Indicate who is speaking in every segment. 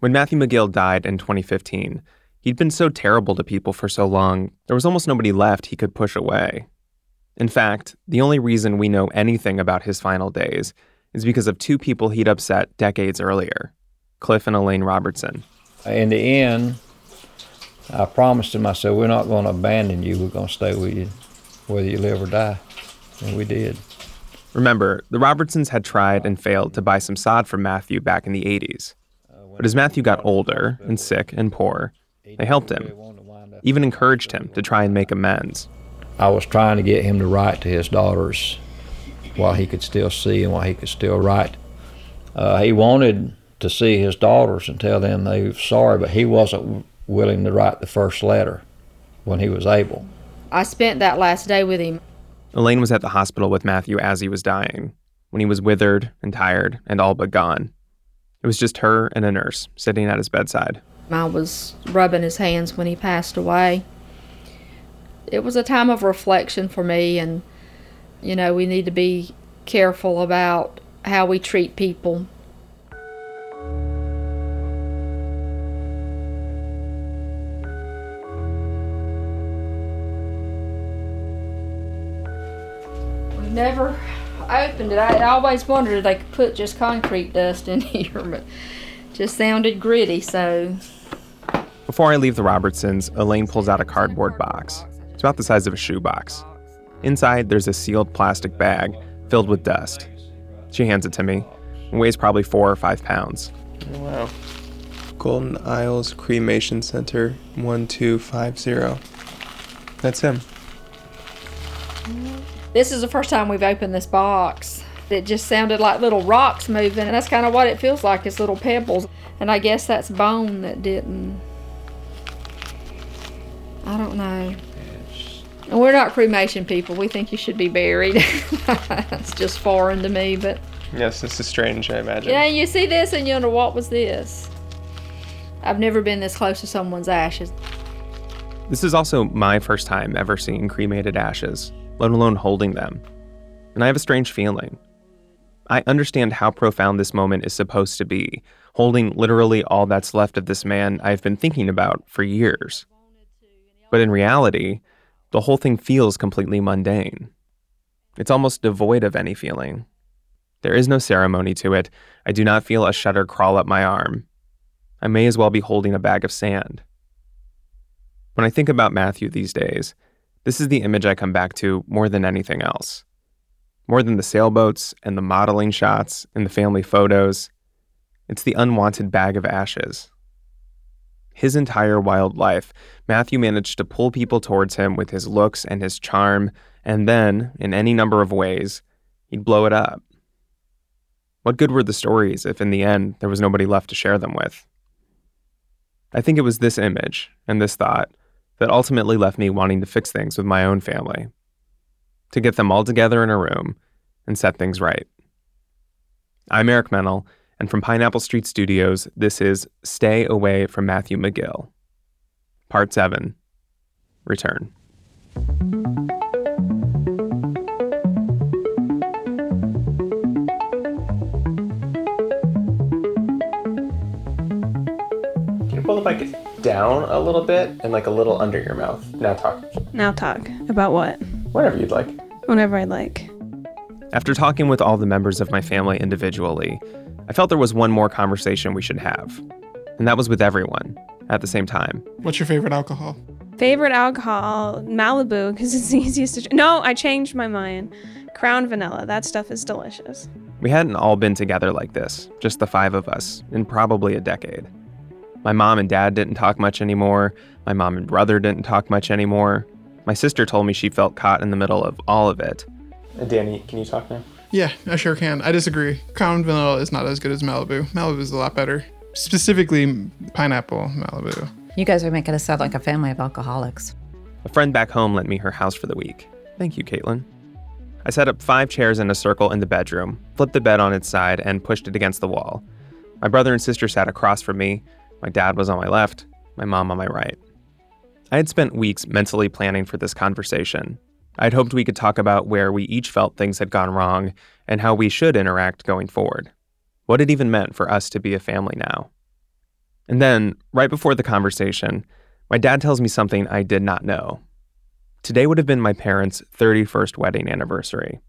Speaker 1: When Matthew McGill died in 2015, he'd been so terrible to people for so long, there was almost nobody left he could push away. In fact, the only reason we know anything about his final days is because of two people he'd upset decades earlier Cliff and Elaine Robertson.
Speaker 2: In the end, I promised him, I said, We're not going to abandon you. We're going to stay with you, whether you live or die. And we did.
Speaker 1: Remember, the Robertsons had tried and failed to buy some sod from Matthew back in the 80s. But as Matthew got older and sick and poor, they helped him, even encouraged him to try and make amends.
Speaker 2: I was trying to get him to write to his daughters while he could still see and while he could still write. Uh, he wanted to see his daughters and tell them they were sorry, but he wasn't willing to write the first letter when he was able.
Speaker 3: I spent that last day with him.
Speaker 1: Elaine was at the hospital with Matthew as he was dying, when he was withered and tired and all but gone. It was just her and a nurse sitting at his bedside.
Speaker 3: I was rubbing his hands when he passed away it was a time of reflection for me and you know we need to be careful about how we treat people We've never opened it i always wondered if they could put just concrete dust in here but just sounded gritty so
Speaker 1: before I leave the Robertsons, Elaine pulls out a cardboard box. It's about the size of a shoebox. Inside, there's a sealed plastic bag filled with dust. She hands it to me. It weighs probably four or five pounds.
Speaker 4: Oh, wow. Golden Isles Cremation Center 1250. That's him.
Speaker 3: This is the first time we've opened this box. It just sounded like little rocks moving, and that's kind of what it feels like. It's little pebbles. And I guess that's bone that didn't. I don't know. And we're not cremation people. We think you should be buried. That's just foreign to me, but.
Speaker 4: Yes, this is strange, I imagine.
Speaker 3: Yeah, you see this and you wonder, what was this? I've never been this close to someone's ashes.
Speaker 1: This is also my first time ever seeing cremated ashes, let alone holding them. And I have a strange feeling. I understand how profound this moment is supposed to be, holding literally all that's left of this man I've been thinking about for years. But in reality, the whole thing feels completely mundane. It's almost devoid of any feeling. There is no ceremony to it. I do not feel a shudder crawl up my arm. I may as well be holding a bag of sand. When I think about Matthew these days, this is the image I come back to more than anything else. More than the sailboats and the modeling shots and the family photos, it's the unwanted bag of ashes his entire wild life, Matthew managed to pull people towards him with his looks and his charm, and then, in any number of ways, he'd blow it up. What good were the stories if in the end there was nobody left to share them with? I think it was this image and this thought that ultimately left me wanting to fix things with my own family, to get them all together in a room and set things right. I'm Eric Mennel, and from Pineapple Street Studios, this is Stay Away from Matthew McGill. Part 7 Return.
Speaker 4: Down a little bit and like a little under your mouth? Now talk.
Speaker 5: Now talk. About what?
Speaker 4: Whatever you'd like.
Speaker 5: Whenever I'd like.
Speaker 1: After talking with all the members of my family individually, I felt there was one more conversation we should have, and that was with everyone at the same time.
Speaker 6: What's your favorite alcohol?
Speaker 5: Favorite alcohol, Malibu, because it's the easiest to. No, I changed my mind. Crown Vanilla. That stuff is delicious.
Speaker 1: We hadn't all been together like this, just the five of us, in probably a decade. My mom and dad didn't talk much anymore. My mom and brother didn't talk much anymore. My sister told me she felt caught in the middle of all of it.
Speaker 4: Uh, Danny, can you talk now?
Speaker 6: Yeah, I sure can. I disagree. Crown Vanilla is not as good as Malibu. Malibu is a lot better. Specifically, pineapple Malibu.
Speaker 7: You guys are making us sound like a family of alcoholics.
Speaker 1: A friend back home lent me her house for the week. Thank you, Caitlin. I set up five chairs in a circle in the bedroom, flipped the bed on its side, and pushed it against the wall. My brother and sister sat across from me. My dad was on my left, my mom on my right. I had spent weeks mentally planning for this conversation. I'd hoped we could talk about where we each felt things had gone wrong and how we should interact going forward. What it even meant for us to be a family now. And then, right before the conversation, my dad tells me something I did not know. Today would have been my parents' 31st wedding anniversary.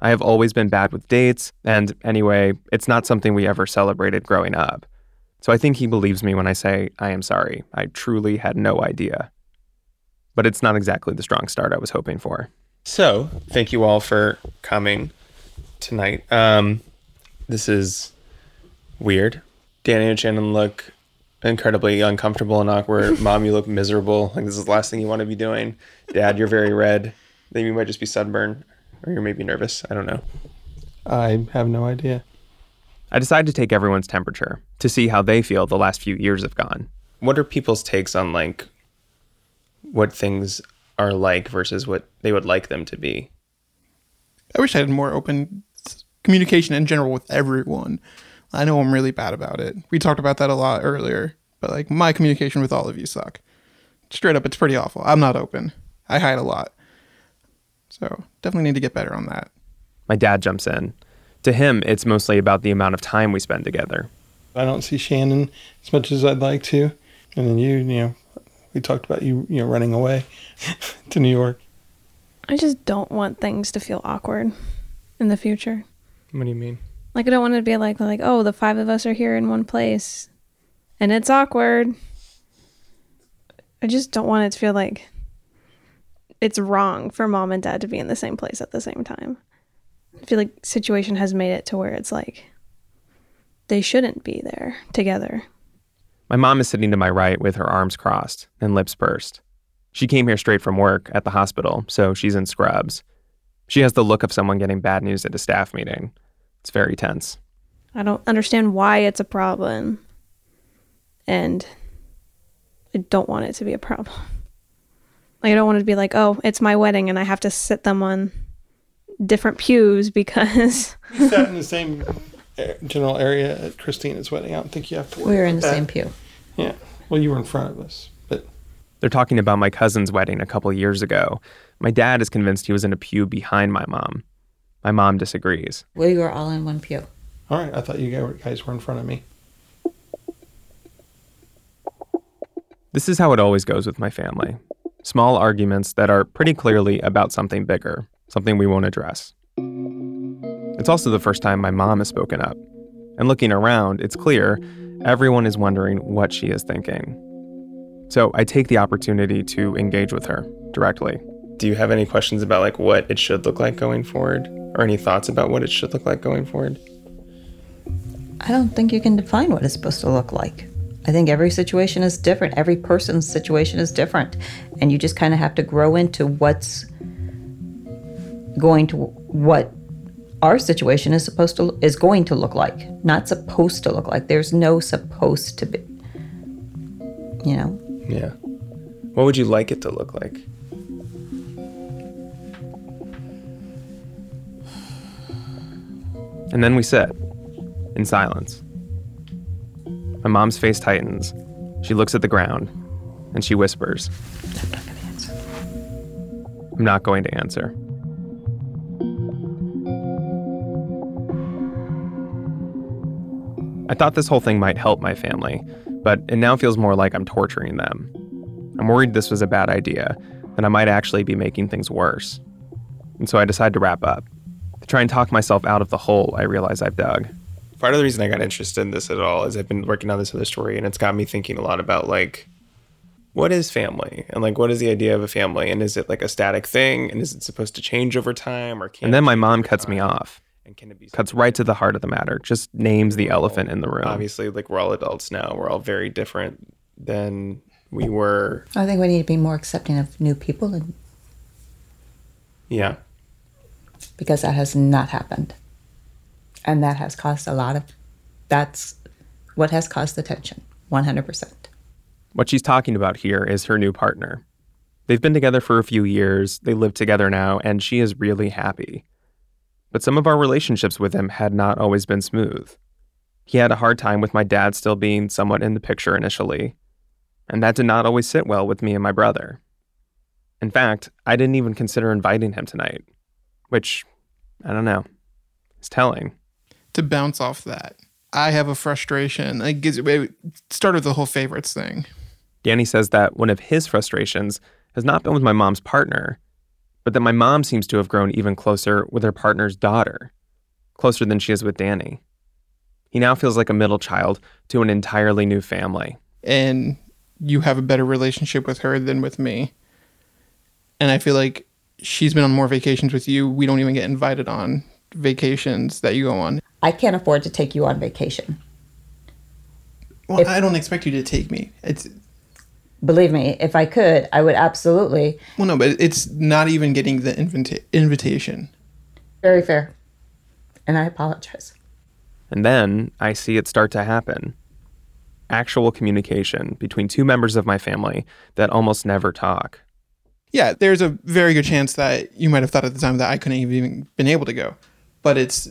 Speaker 1: I have always been bad with dates, and anyway, it's not something we ever celebrated growing up. So I think he believes me when I say, I am sorry. I truly had no idea. But it's not exactly the strong start I was hoping for.
Speaker 4: So, thank you all for coming tonight. Um, this is weird. Danny and Shannon look incredibly uncomfortable and awkward. Mom, you look miserable. Like this is the last thing you want to be doing. Dad, you're very red. Then you might just be sunburned, or you're maybe nervous. I don't know.
Speaker 8: I have no idea.
Speaker 1: I decided to take everyone's temperature to see how they feel the last few years have gone.
Speaker 4: What are people's takes on like what things are like versus what they would like them to be?
Speaker 6: I wish I had more open communication in general with everyone. I know I'm really bad about it. We talked about that a lot earlier, but like my communication with all of you suck. Straight up, it's pretty awful. I'm not open. I hide a lot. So definitely need to get better on that.
Speaker 1: My dad jumps in. To him, it's mostly about the amount of time we spend together.
Speaker 8: I don't see Shannon as much as I'd like to. And then you, you know, we talked about you, you know, running away to New York.
Speaker 5: I just don't want things to feel awkward in the future.
Speaker 4: What do you mean?
Speaker 5: Like I don't want it to be like like oh the five of us are here in one place, and it's awkward. I just don't want it to feel like it's wrong for mom and dad to be in the same place at the same time. I feel like situation has made it to where it's like they shouldn't be there together.
Speaker 1: My mom is sitting to my right with her arms crossed and lips pursed. She came here straight from work at the hospital, so she's in scrubs. She has the look of someone getting bad news at a staff meeting. It's very tense.
Speaker 5: I don't understand why it's a problem. And I don't want it to be a problem. Like I don't want it to be like, oh, it's my wedding and I have to sit them on different pews because
Speaker 8: We sat in the same uh, general area at Christina's wedding. I don't think you have to worry
Speaker 7: We were in the
Speaker 8: about
Speaker 7: same pew.
Speaker 8: Yeah. Well, you were in front of us, but
Speaker 1: They're talking about my cousin's wedding a couple years ago. My dad is convinced he was in a pew behind my mom. My mom disagrees.
Speaker 7: We were all in one pew.
Speaker 8: all right. I thought you guys were in front of me.
Speaker 1: This is how it always goes with my family small arguments that are pretty clearly about something bigger, something we won't address. It's also the first time my mom has spoken up. And looking around, it's clear everyone is wondering what she is thinking. So I take the opportunity to engage with her directly.
Speaker 4: Do you have any questions about like what it should look like going forward, or any thoughts about what it should look like going forward?
Speaker 7: I don't think you can define what it's supposed to look like. I think every situation is different. Every person's situation is different. And you just kind of have to grow into what's going to what our situation is supposed to is going to look like, not supposed to look like. There's no supposed to be. You know,
Speaker 4: Yeah. What would you like it to look like?
Speaker 1: And then we sit in silence. My mom's face tightens. She looks at the ground and she whispers, I'm not gonna answer. I'm not going to answer. I thought this whole thing might help my family, but it now feels more like I'm torturing them. I'm worried this was a bad idea, that I might actually be making things worse. And so I decide to wrap up, to try and talk myself out of the hole I realize I've dug.
Speaker 4: part of the reason I got interested in this at all is I've been working on this other story and it's got me thinking a lot about like what is family and like what is the idea of a family and is it like a static thing and is it supposed to change over time or can
Speaker 1: And then my mom cuts me off,
Speaker 4: and can it be
Speaker 1: cuts right to the heart of the matter, just names the elephant in the room.
Speaker 4: obviously like we're all adults now we're all very different than we were
Speaker 7: I think we need to be more accepting of new people and
Speaker 4: yeah
Speaker 7: because that has not happened. And that has caused a lot of that's what has caused the tension. 100%.
Speaker 1: What she's talking about here is her new partner. They've been together for a few years, they live together now, and she is really happy. But some of our relationships with him had not always been smooth. He had a hard time with my dad still being somewhat in the picture initially, and that did not always sit well with me and my brother. In fact, I didn't even consider inviting him tonight, which, I don't know, is telling.
Speaker 6: To bounce off that, I have a frustration. Like, gives- wait, start with the whole favorites thing.
Speaker 1: Danny says that one of his frustrations has not been with my mom's partner, but that my mom seems to have grown even closer with her partner's daughter, closer than she is with Danny. He now feels like a middle child to an entirely new family.
Speaker 6: and you have a better relationship with her than with me. And I feel like she's been on more vacations with you. We don't even get invited on vacations that you go on.
Speaker 7: I can't afford to take you on vacation.
Speaker 6: Well, I don't expect you to take me. It's
Speaker 7: Believe me, if I could, I would absolutely.
Speaker 6: well, no, but it's not even getting the invita- invitation.
Speaker 7: Very fair. And I apologize.
Speaker 1: And then I see it start to happen. Actual communication between two members of my family that almost never talk.
Speaker 6: Yeah, there's a very good chance that you might have thought at the time that I couldn't have even been able to go, but it's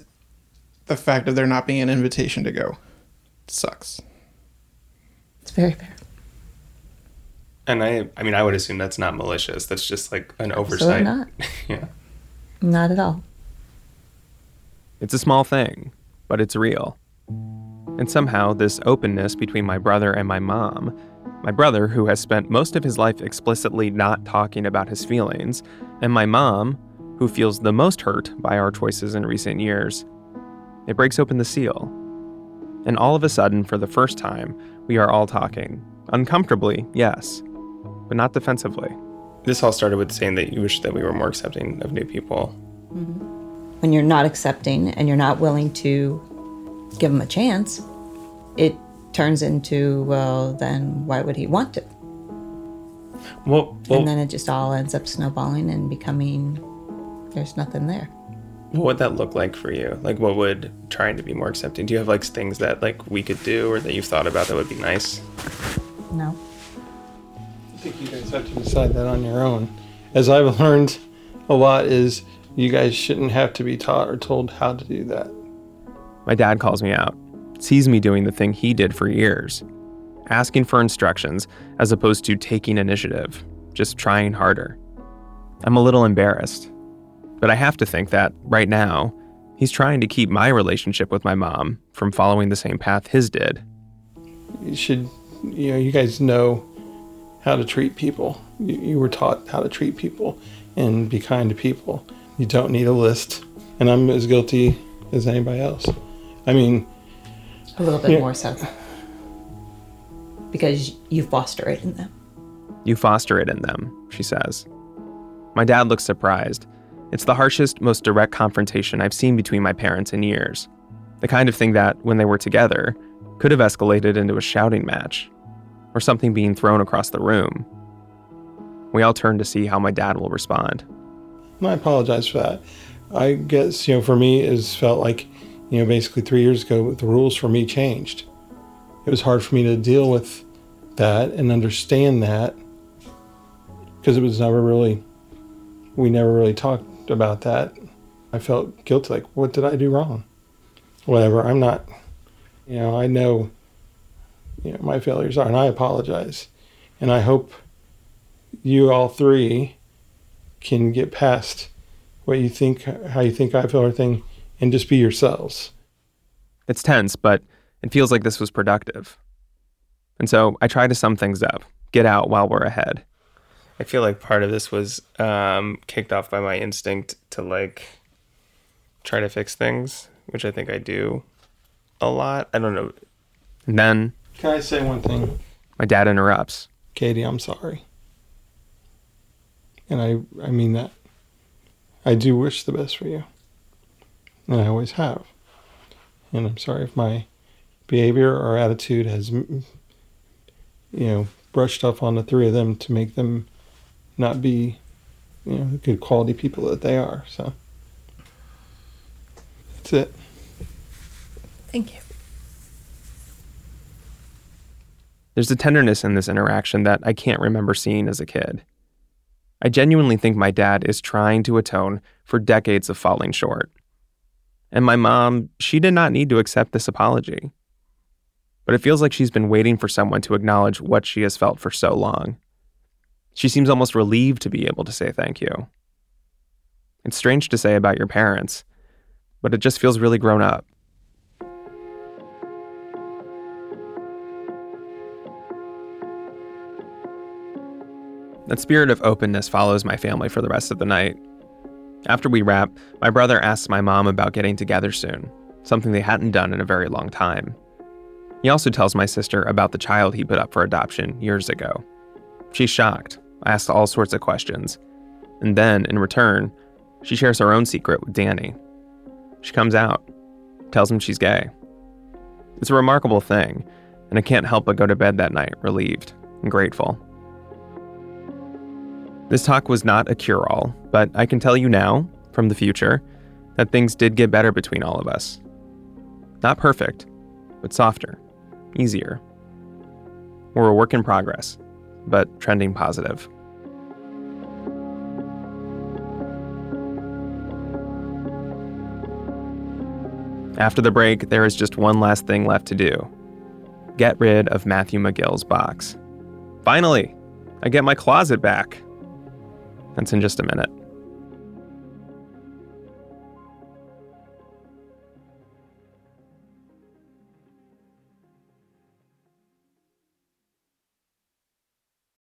Speaker 6: the fact of there not being an invitation to go sucks.
Speaker 7: It's very fair.
Speaker 4: And i i mean i would assume that's not malicious that's just like an oversight.
Speaker 7: Absolutely
Speaker 4: oversight
Speaker 7: not.
Speaker 4: yeah
Speaker 7: Not at all.
Speaker 1: It's a small thing, but it's real. And somehow, this openness between my brother and my mom, my brother, who has spent most of his life explicitly not talking about his feelings, and my mom, who feels the most hurt by our choices in recent years, it breaks open the seal. And all of a sudden, for the first time, we are all talking. Uncomfortably, yes, but not defensively.
Speaker 4: this all started with saying that you wish that we were more accepting of new people mm-hmm.
Speaker 7: When you're not accepting and you're not willing to give them a chance, it turns into, well, then why would he want to?
Speaker 4: well, well
Speaker 7: and then it just all ends up snowballing and becoming there's nothing there.
Speaker 4: what would that look like for you like what would trying to be more accepting do you have like things that like we could do or that you've thought about that would be nice
Speaker 7: No.
Speaker 8: I think you guys have to decide that on your own. As I've learned a lot is you guys shouldn't have to be taught or told how to do that.
Speaker 1: My dad calls me out, sees me doing the thing he did for years, asking for instructions as opposed to taking initiative, just trying harder. I'm a little embarrassed, but I have to think that, right now, he's trying to keep my relationship with my mom from following the same path his did.
Speaker 8: You should, you know, you guys know how to treat people. You, you were taught how to treat people and be kind to people. You don't need a list. And I'm as guilty as anybody else. I mean,
Speaker 7: A little bit
Speaker 8: Yeah.
Speaker 7: more so. Because you foster it in them.
Speaker 1: You foster it in them, she says. My dad looks surprised. It's the harshest, most direct confrontation I've seen between my parents in years. The kind of thing that, when they were together, could have escalated into a shouting match or something being thrown across the room. We all turn to see how my dad will respond.
Speaker 8: I apologize for that. I guess, you know, for me, it's felt like, you know, basically three years ago, the rules for me changed. It was hard for me to deal with that and understand that because it was never really, we never really talked about that. I felt guilty, like, what did I do wrong? Whatever, I'm not, you know, I know, you know, my failures are, and I apologize. And I hope you all three can get past what you think, how you think I feel, everything, and just be yourselves.
Speaker 1: It's tense, but it feels like this was productive. And so I try to sum things up, get out while we're ahead.
Speaker 4: I feel like part of this was um, kicked off by my instinct to like try to fix things, which I think I do. a lot. I don't know. And then
Speaker 8: Can I say one thing?
Speaker 1: my dad interrupts.
Speaker 8: Katie, I'm sorry. And I I mean that. I do wish the best for you. And I always have. And I'm sorry if my behavior or attitude has you know, brushed up on the three of them to make them not be you know, the good quality people that they are. So that's it.
Speaker 5: Thank you.
Speaker 1: There's a tenderness in this interaction that I can't remember seeing as a kid. I genuinely think my dad is trying to atone for decades of falling short. And my mom, she did not need to accept this apology. But it feels like she's been waiting for someone to acknowledge what she has felt for so long. She seems almost relieved to be able to say thank you. It's strange to say about your parents, but it just feels really grown up. That spirit of openness follows my family for the rest of the night. After we wrap, my brother asks my mom about getting together soon, something they hadn't done in a very long time. He also tells my sister about the child he put up for adoption years ago. She's shocked, asks all sorts of questions, and then, in return, she shares her own secret with Danny. She comes out, tells him she's gay. It's a remarkable thing, and I can't help but go to bed that night relieved and grateful. This talk was not a cure all, but I can tell you now, from the future, that things did get better between all of us. Not perfect, but softer, easier. We're a work in progress, but trending positive. After the break, there is just one last thing left to do get rid of Matthew McGill's box. Finally, I get my closet back. That's in just a minute.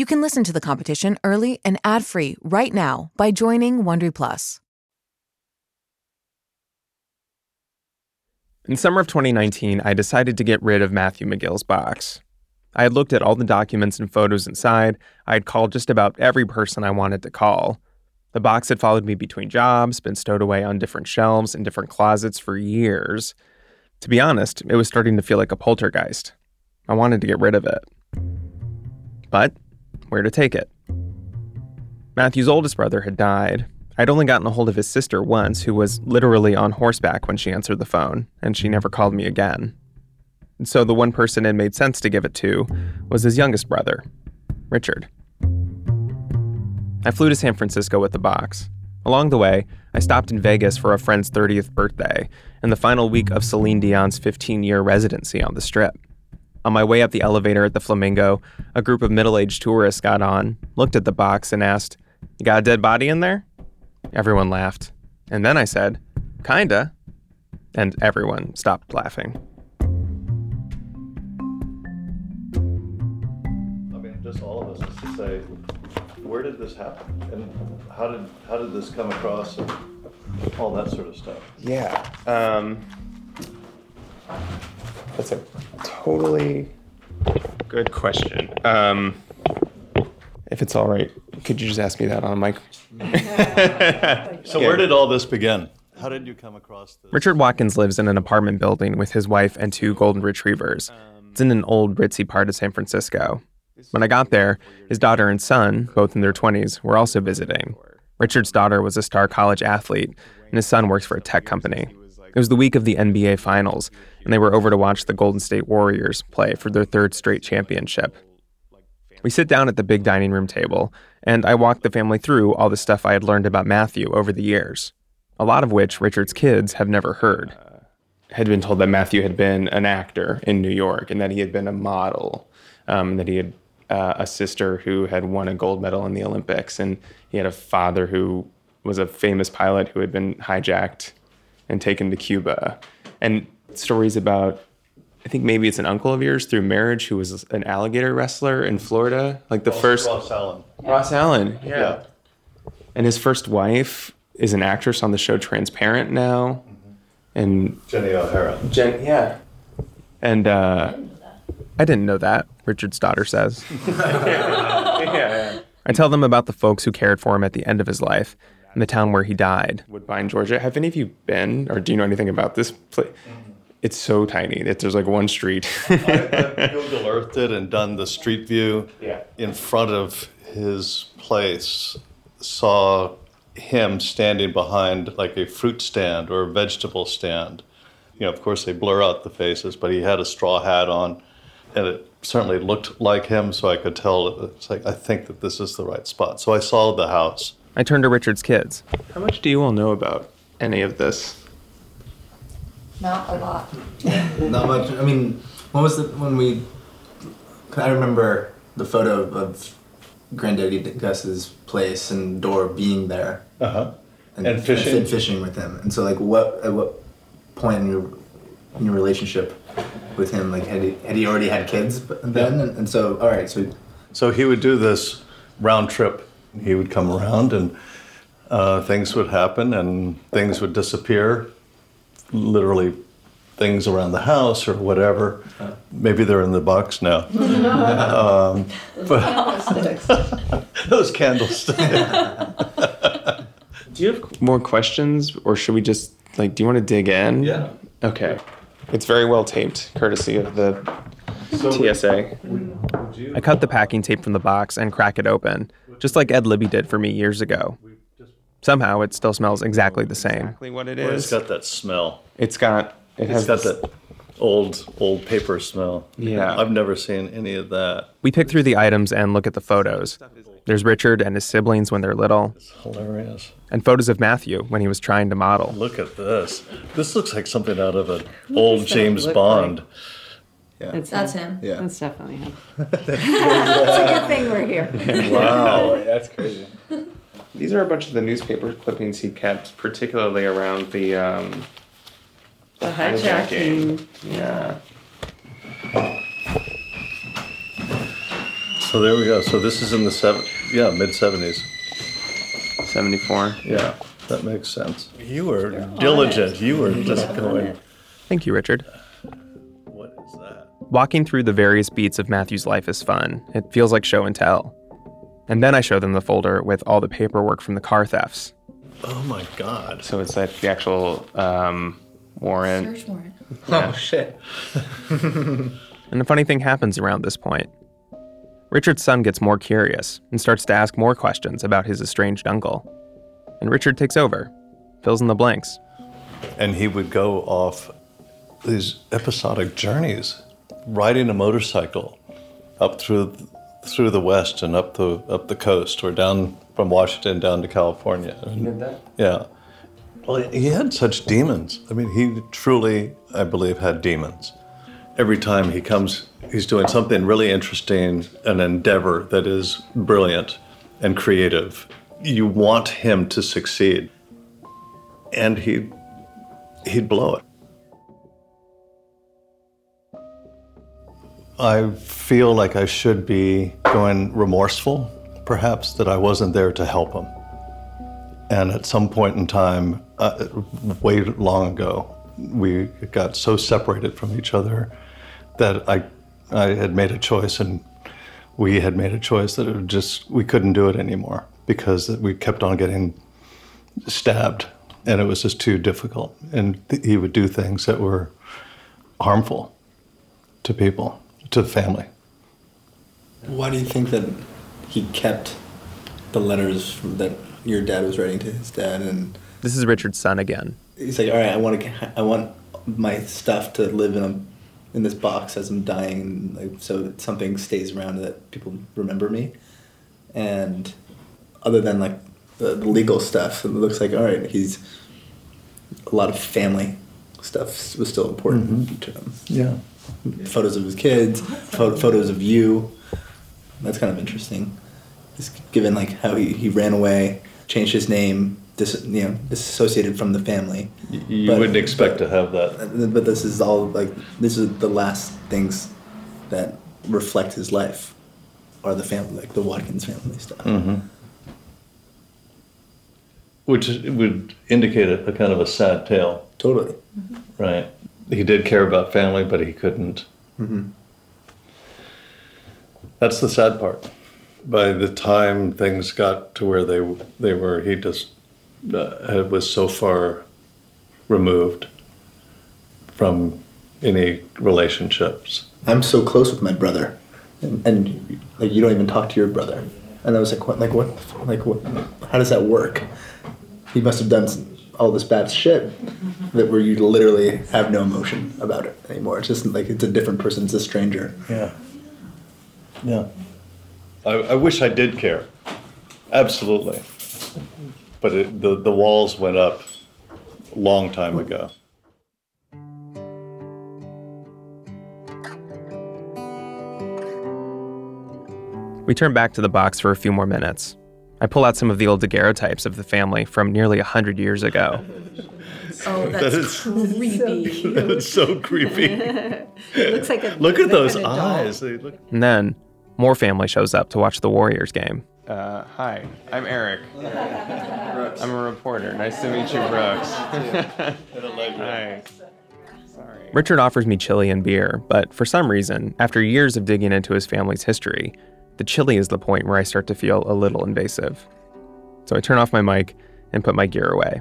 Speaker 9: You can listen to The Competition early and ad-free right now by joining Wondery Plus.
Speaker 1: In summer of 2019, I decided to get rid of Matthew McGill's box. I had looked at all the documents and photos inside. I had called just about every person I wanted to call. The box had followed me between jobs, been stowed away on different shelves in different closets for years. To be honest, it was starting to feel like a poltergeist. I wanted to get rid of it. But where to take it? Matthew's oldest brother had died. I'd only gotten a hold of his sister once, who was literally on horseback when she answered the phone, and she never called me again. And so the one person it made sense to give it to was his youngest brother, Richard. I flew to San Francisco with the box. Along the way, I stopped in Vegas for a friend's 30th birthday and the final week of Celine Dion's 15 year residency on the Strip. On my way up the elevator at the Flamingo, a group of middle aged tourists got on, looked at the box, and asked, You got a dead body in there? Everyone laughed. And then I said, Kinda. And everyone stopped laughing.
Speaker 2: I mean, just all of us is to say,
Speaker 10: where did this happen? And how did how did this come across and all that sort of stuff?
Speaker 4: Yeah. Um, that's a totally good question. Um, if it's all right, could you just ask me that on a mic?
Speaker 10: So where did all this begin? How did you come across this?
Speaker 1: Richard Watkins lives in an apartment building with his wife and two golden retrievers. It's in an old ritzy part of San Francisco. When I got there, his daughter and son, both in their 20s, were also visiting. Richard's daughter was a star college athlete, and his son works for a tech company. It was the week of the NBA Finals, and they were over to watch the Golden State Warriors play for their third straight championship. We sit down at the big dining room table, and I walk the family through all the stuff I had learned about Matthew over the years, a lot of which Richard's kids have never heard.
Speaker 4: Had been told that Matthew had been an actor in New York and that he had been a model, um, that he had uh, a sister who had won a gold medal in the Olympics, and he had a father who was a famous pilot who had been hijacked and taken to Cuba, and stories about. I think maybe it's an uncle of yours through marriage who was an alligator wrestler in Florida, like the
Speaker 10: Ross-
Speaker 4: first
Speaker 10: Ross Allen.
Speaker 4: Ross Allen, yeah.
Speaker 10: Yeah.
Speaker 4: And his first wife is an actress on the show Transparent now, and
Speaker 10: Jenny O'Hara.
Speaker 4: Jen, yeah. And uh,
Speaker 1: I didn't know that, Richard's daughter says.
Speaker 4: yeah,
Speaker 1: I tell them about the folks who cared for him at the end of his life and the town where he died.
Speaker 4: Woodbine, Georgia. Have any of you been, or do you know anything about this place? Mm-hmm. It's so tiny. It, there's like one street.
Speaker 10: Google Earthed it and done the street view
Speaker 4: Yeah.
Speaker 10: in front of his place. Saw him standing behind like a fruit stand or a vegetable stand. You know, of course they blur out the faces, but he had a straw hat on, and it certainly looked like him. So I could tell. It's like I think that this is the right spot. So I saw the house.
Speaker 1: I turned to Richard's kids.
Speaker 4: How much do you all know about any of this?
Speaker 7: Not a lot.
Speaker 11: Not much. I mean, when was the when we? I remember the photo of Granddaddy Gus's place and Dora being there.
Speaker 10: Uh huh.
Speaker 11: And,
Speaker 10: And fishing?
Speaker 11: and fishing with him. And so, like, what at what point in your in your relationship with him, like, had he had he already had kids b- then? And, and so, all right, so
Speaker 10: So he would do this round trip. He would come around and uh, things would happen and things would disappear. Literally, things around the house or whatever. Maybe they're in the box now. um, but those candlesticks.
Speaker 4: Do you have more questions, or should we just like? Do you want to dig in?
Speaker 10: Yeah.
Speaker 4: Okay. It's very well taped, courtesy of the TSA.
Speaker 1: I cut the packing tape from the box and crack it open, just like Ed Libby did for me years ago. Somehow it still smells exactly the same.
Speaker 4: Exactly what it
Speaker 10: Well,
Speaker 4: is.
Speaker 10: it's got that smell.
Speaker 4: It's got. It
Speaker 10: It's
Speaker 4: has
Speaker 10: got
Speaker 4: this-
Speaker 10: that old old paper smell.
Speaker 4: Yeah.
Speaker 10: I've never seen any of that.
Speaker 1: We pick through the items and look at the photos. There's Richard and his siblings when they're little, It's
Speaker 10: Hilarious.
Speaker 1: and photos of Matthew when he was trying to model.
Speaker 10: Look at this. This looks like something out of an old James Bond.
Speaker 11: Yeah.
Speaker 7: That's him.
Speaker 11: Yeah.
Speaker 12: That's definitely him.
Speaker 7: It's a good thing we're here.
Speaker 10: Wow.
Speaker 4: That's crazy. These are a bunch of the newspaper clippings he kept, particularly around the um,
Speaker 12: The hijacking.
Speaker 4: Yeah.
Speaker 10: So there we go. So this is in the seven, yeah, mid seventies.
Speaker 4: 74.
Speaker 10: Yeah, that makes sense. You were diligent. You were just going.
Speaker 1: Thank you, Richard.
Speaker 10: What is that?
Speaker 1: Walking through the various beats of Matthew's life is fun. It feels like show and tell. And then I show them the folder with all the paperwork from the car thefts.
Speaker 10: Oh my God.
Speaker 4: So it's like the actual um, warrant.
Speaker 7: Search warrant.
Speaker 4: Oh, shit.
Speaker 1: And the funny thing happens around this point. Richard's son gets more curious and starts to ask more questions about his estranged uncle. And Richard takes over, fills in the blanks.
Speaker 10: And he would go off these episodic journeys, riding a motorcycle up through through the west and up the up the coast, or down from Washington down to California.
Speaker 4: He did that?
Speaker 10: Yeah. Well, he had such demons. I mean, he truly, I believe, had demons. Every time he comes, he's doing something really interesting, an endeavor that is brilliant and creative. You want him to succeed. And he he'd blow it. I feel like I should be going remorseful, perhaps that I wasn't there to help him. And at some point in time, uh, way long ago, we got so separated from each other that I, I had made a choice, and we had made a choice that it just we couldn't do it anymore because we kept on getting stabbed, and it was just too difficult. And th- he would do things that were harmful to people, to the family.
Speaker 11: Why do you think that he kept the letters that your dad was writing to his dad and
Speaker 1: This is Richard's son again.
Speaker 11: he's like, all right, I want to, I want my stuff to live in a, in this box as I'm dying, like, so that something stays around that people remember me. And other than like the, the legal stuff, it looks like all right, he's a lot of family stuff was still important mm-hmm. to him.
Speaker 10: Yeah.
Speaker 11: Photos of his kids, pho- photos of you. That's kind of interesting. Just given like how he, he ran away, changed his name, dis, you know, disassociated from the family.
Speaker 10: You
Speaker 11: But-
Speaker 10: wouldn't expect to have that.
Speaker 11: Uh, But this is all like this is the last things that reflect his life, are the family, like the Watkins family stuff.
Speaker 10: hmm Which would indicate a, a kind of a sad tale.
Speaker 11: Totally.
Speaker 10: Right. He did care about family, but he couldn't.
Speaker 11: Mm-hmm.
Speaker 10: That's the sad part. By the time things got to where they they were, he just uh, was so far removed from any relationships.
Speaker 11: I'm so close with my brother, and, and like you don't even talk to your brother. And I was like, what? Like what? Like what? How does that work? He must have done some, all this bad shit that where you literally have no emotion about it anymore. It's just like it's a different person. It's a stranger.
Speaker 10: Yeah. Yeah. I, I wish I did care. Absolutely. But it, the, the walls went up a long time ago.
Speaker 1: We turn back to the box for a few more minutes. I pull out some of the old daguerreotypes of the family from nearly a hundred years ago.
Speaker 7: Oh,
Speaker 10: That
Speaker 7: that's
Speaker 10: is-
Speaker 7: creepy.
Speaker 10: That is so creepy.
Speaker 7: it looks like a
Speaker 10: Look at those
Speaker 7: kind of
Speaker 10: eyes. They look
Speaker 1: And then more family shows up to watch the Warriors game.
Speaker 4: Uh, hi, I'm Eric. I'm a reporter. Nice to meet you, Brooks. hi.
Speaker 1: Richard offers me chili and beer, but for some reason, after years of digging into his family's history, the chili is the point where I start to feel a little invasive. So I turn off my mic and put my gear away.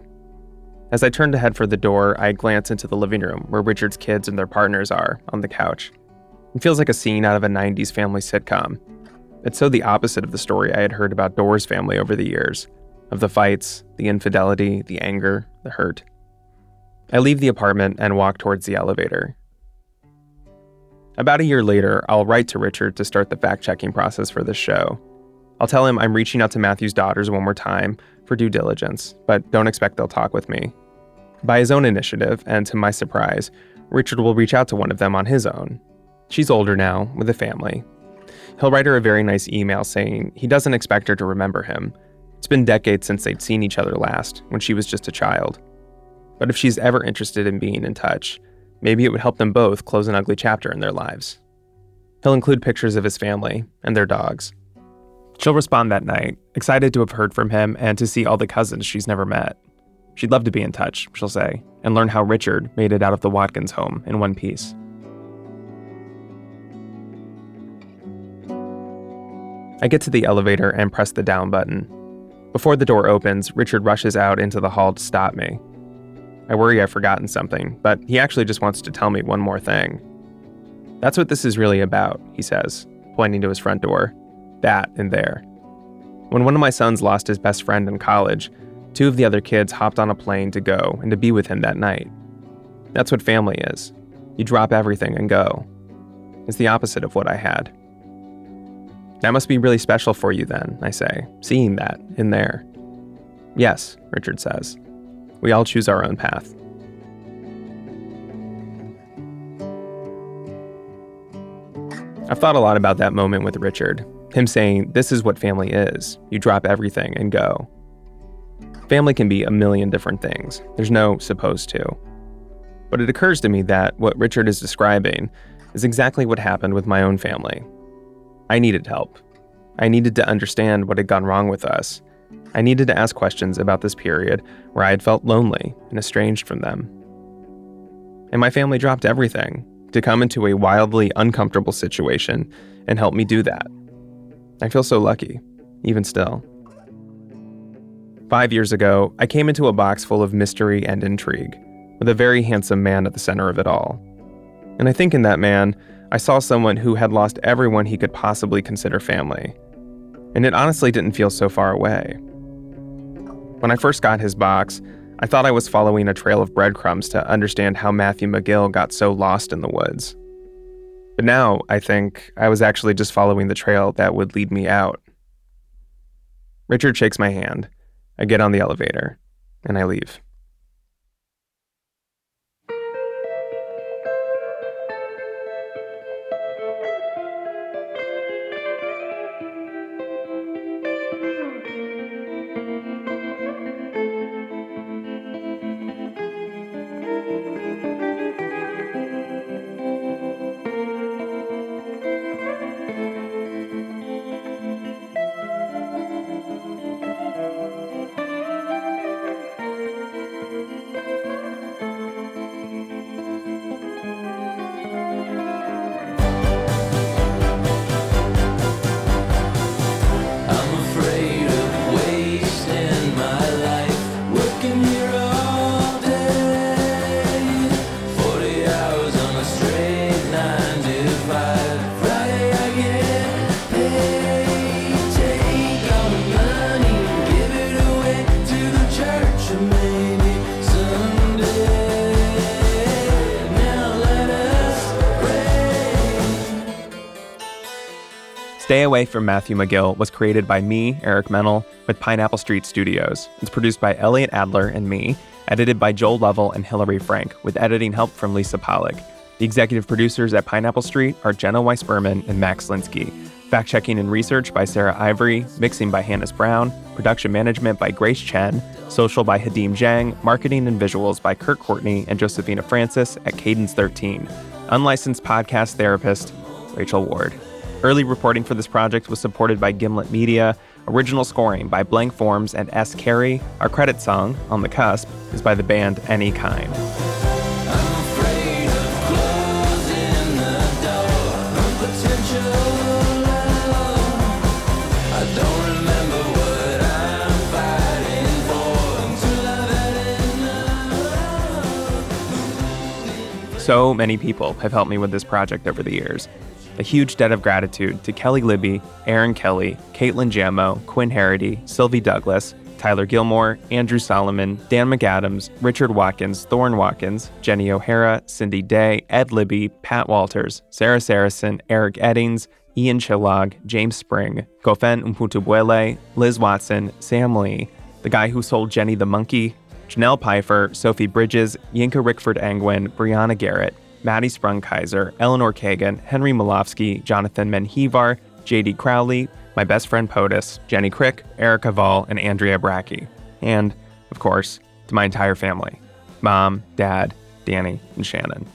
Speaker 1: As I turn to head for the door, I glance into the living room where Richard's kids and their partners are on the couch. It feels like a scene out of a 90s family sitcom. It's so the opposite of the story I had heard about Door's family over the years of the fights, the infidelity, the anger, the hurt. I leave the apartment and walk towards the elevator. About a year later, I'll write to Richard to start the fact checking process for this show. I'll tell him I'm reaching out to Matthew's daughters one more time for due diligence, but don't expect they'll talk with me. By his own initiative, and to my surprise, Richard will reach out to one of them on his own. She's older now, with a family. He'll write her a very nice email saying he doesn't expect her to remember him. It's been decades since they'd seen each other last, when she was just a child. But if she's ever interested in being in touch, maybe it would help them both close an ugly chapter in their lives. He'll include pictures of his family and their dogs. She'll respond that night, excited to have heard from him and to see all the cousins she's never met. She'd love to be in touch, she'll say, and learn how Richard made it out of the Watkins home in one piece. I get to the elevator and press the down button. Before the door opens, Richard rushes out into the hall to stop me. I worry I've forgotten something, but he actually just wants to tell me one more thing. That's what this is really about, he says, pointing to his front door. That and there. When one of my sons lost his best friend in college, two of the other kids hopped on a plane to go and to be with him that night. That's what family is. You drop everything and go. It's the opposite of what I had. That must be really special for you then, I say, seeing that in there. Yes, Richard says. We all choose our own path. I've thought a lot about that moment with Richard, him saying, This is what family is. You drop everything and go. Family can be a million different things. There's no supposed to. But it occurs to me that what Richard is describing is exactly what happened with my own family. I needed help. I needed to understand what had gone wrong with us. I needed to ask questions about this period where I had felt lonely and estranged from them. And my family dropped everything to come into a wildly uncomfortable situation and help me do that. I feel so lucky, even still. Five years ago, I came into a box full of mystery and intrigue, with a very handsome man at the center of it all. And I think in that man, I saw someone who had lost everyone he could possibly consider family. And it honestly didn't feel so far away. When I first got his box, I thought I was following a trail of breadcrumbs to understand how Matthew McGill got so lost in the woods. But now I think I was actually just following the trail that would lead me out. Richard shakes my hand. I get on the elevator, and I leave.
Speaker 13: Away
Speaker 1: from Matthew McGill was created by me, Eric Mennel, with Pineapple Street Studios. It's produced by Elliot Adler and me, edited by Joel Lovell and Hillary Frank, with editing help from Lisa Pollak. The executive producers at Pineapple Street are Jenna Weiss Berman and Max Linsky. Fact checking and research by Sarah Ivory, mixing by Hannis Brown, production management by Grace Chen, social by Hadim Zhang, marketing and visuals by Kurt Courtney and Josephina Francis at Cadence 13. Unlicensed podcast therapist, Rachel Ward. Early reporting for this project was supported by Gimlet Media. Original scoring by Blank Forms and S. Carey. Our credit song, On the Cusp, is by the band Any Kind. So many people have helped me with this project over the years. A huge debt of gratitude to Kelly Libby, Aaron Kelly, Caitlin Jammo, Quinn Harity, Sylvie Douglis, Tyler Gilmore, Andrew Solomon, Dan McAdams, Richard Watkins, Thorne Watkins, Jenny O'Hara, Cindy Day, Ed Libby, Pat Walters, Sarah Saracen, Eric Eddings, Ian Chillag, James Spring, Gofen Umputubuele, Liz Watson, Sam Lee, the guy who sold Jenny the monkey, Janelle Pfeiffer, Sophie Bridges, Yinka Rickford Angwin, Brianna Garrett, Maddie Sprung-Keyser, Eleanor Kagan, Henry Molofsky, Jonathan Menjivar, JD Crowley, my best friend POTUS, Jenny Crick, Erica Vall, and Andrea Brackey. And, of course, to my entire family mom, dad, Danny, and Shannon.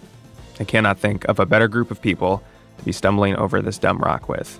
Speaker 1: I cannot think of a better group of people to be stumbling over this dumb rock with.